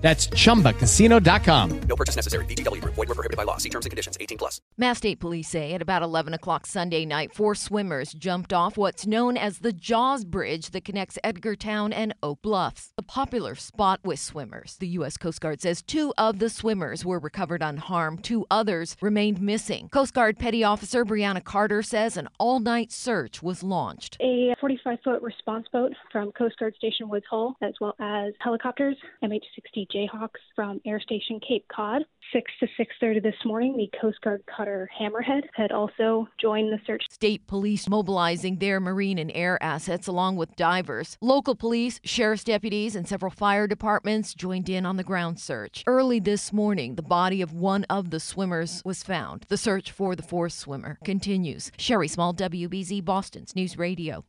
That's chumbacasino.com. No purchase necessary. VGW Group. Void were prohibited by law. See terms and conditions. 18 plus. Mass State Police say at about 11 o'clock Sunday night, four swimmers jumped off what's known as the Jaws Bridge that connects Edgartown and Oak Bluffs, a popular spot with swimmers. The U.S. Coast Guard says two of the swimmers were recovered unharmed, two others remained missing. Coast Guard Petty Officer Brianna Carter says an all night search was launched. A 45 foot response boat from Coast Guard Station Woods Hole, as well as helicopters, MH 60 Jayhawks from Air Station Cape Cod. 6 to 6.30 this morning, the Coast Guard cutter Hammerhead had also joined the search. State police mobilizing their marine and air assets along with divers. Local police, sheriff's deputies, and several fire departments joined in on the ground search. Early this morning, the body of one of the swimmers was found. The search for the fourth swimmer continues. Sherry Small, WBZ Boston's News Radio.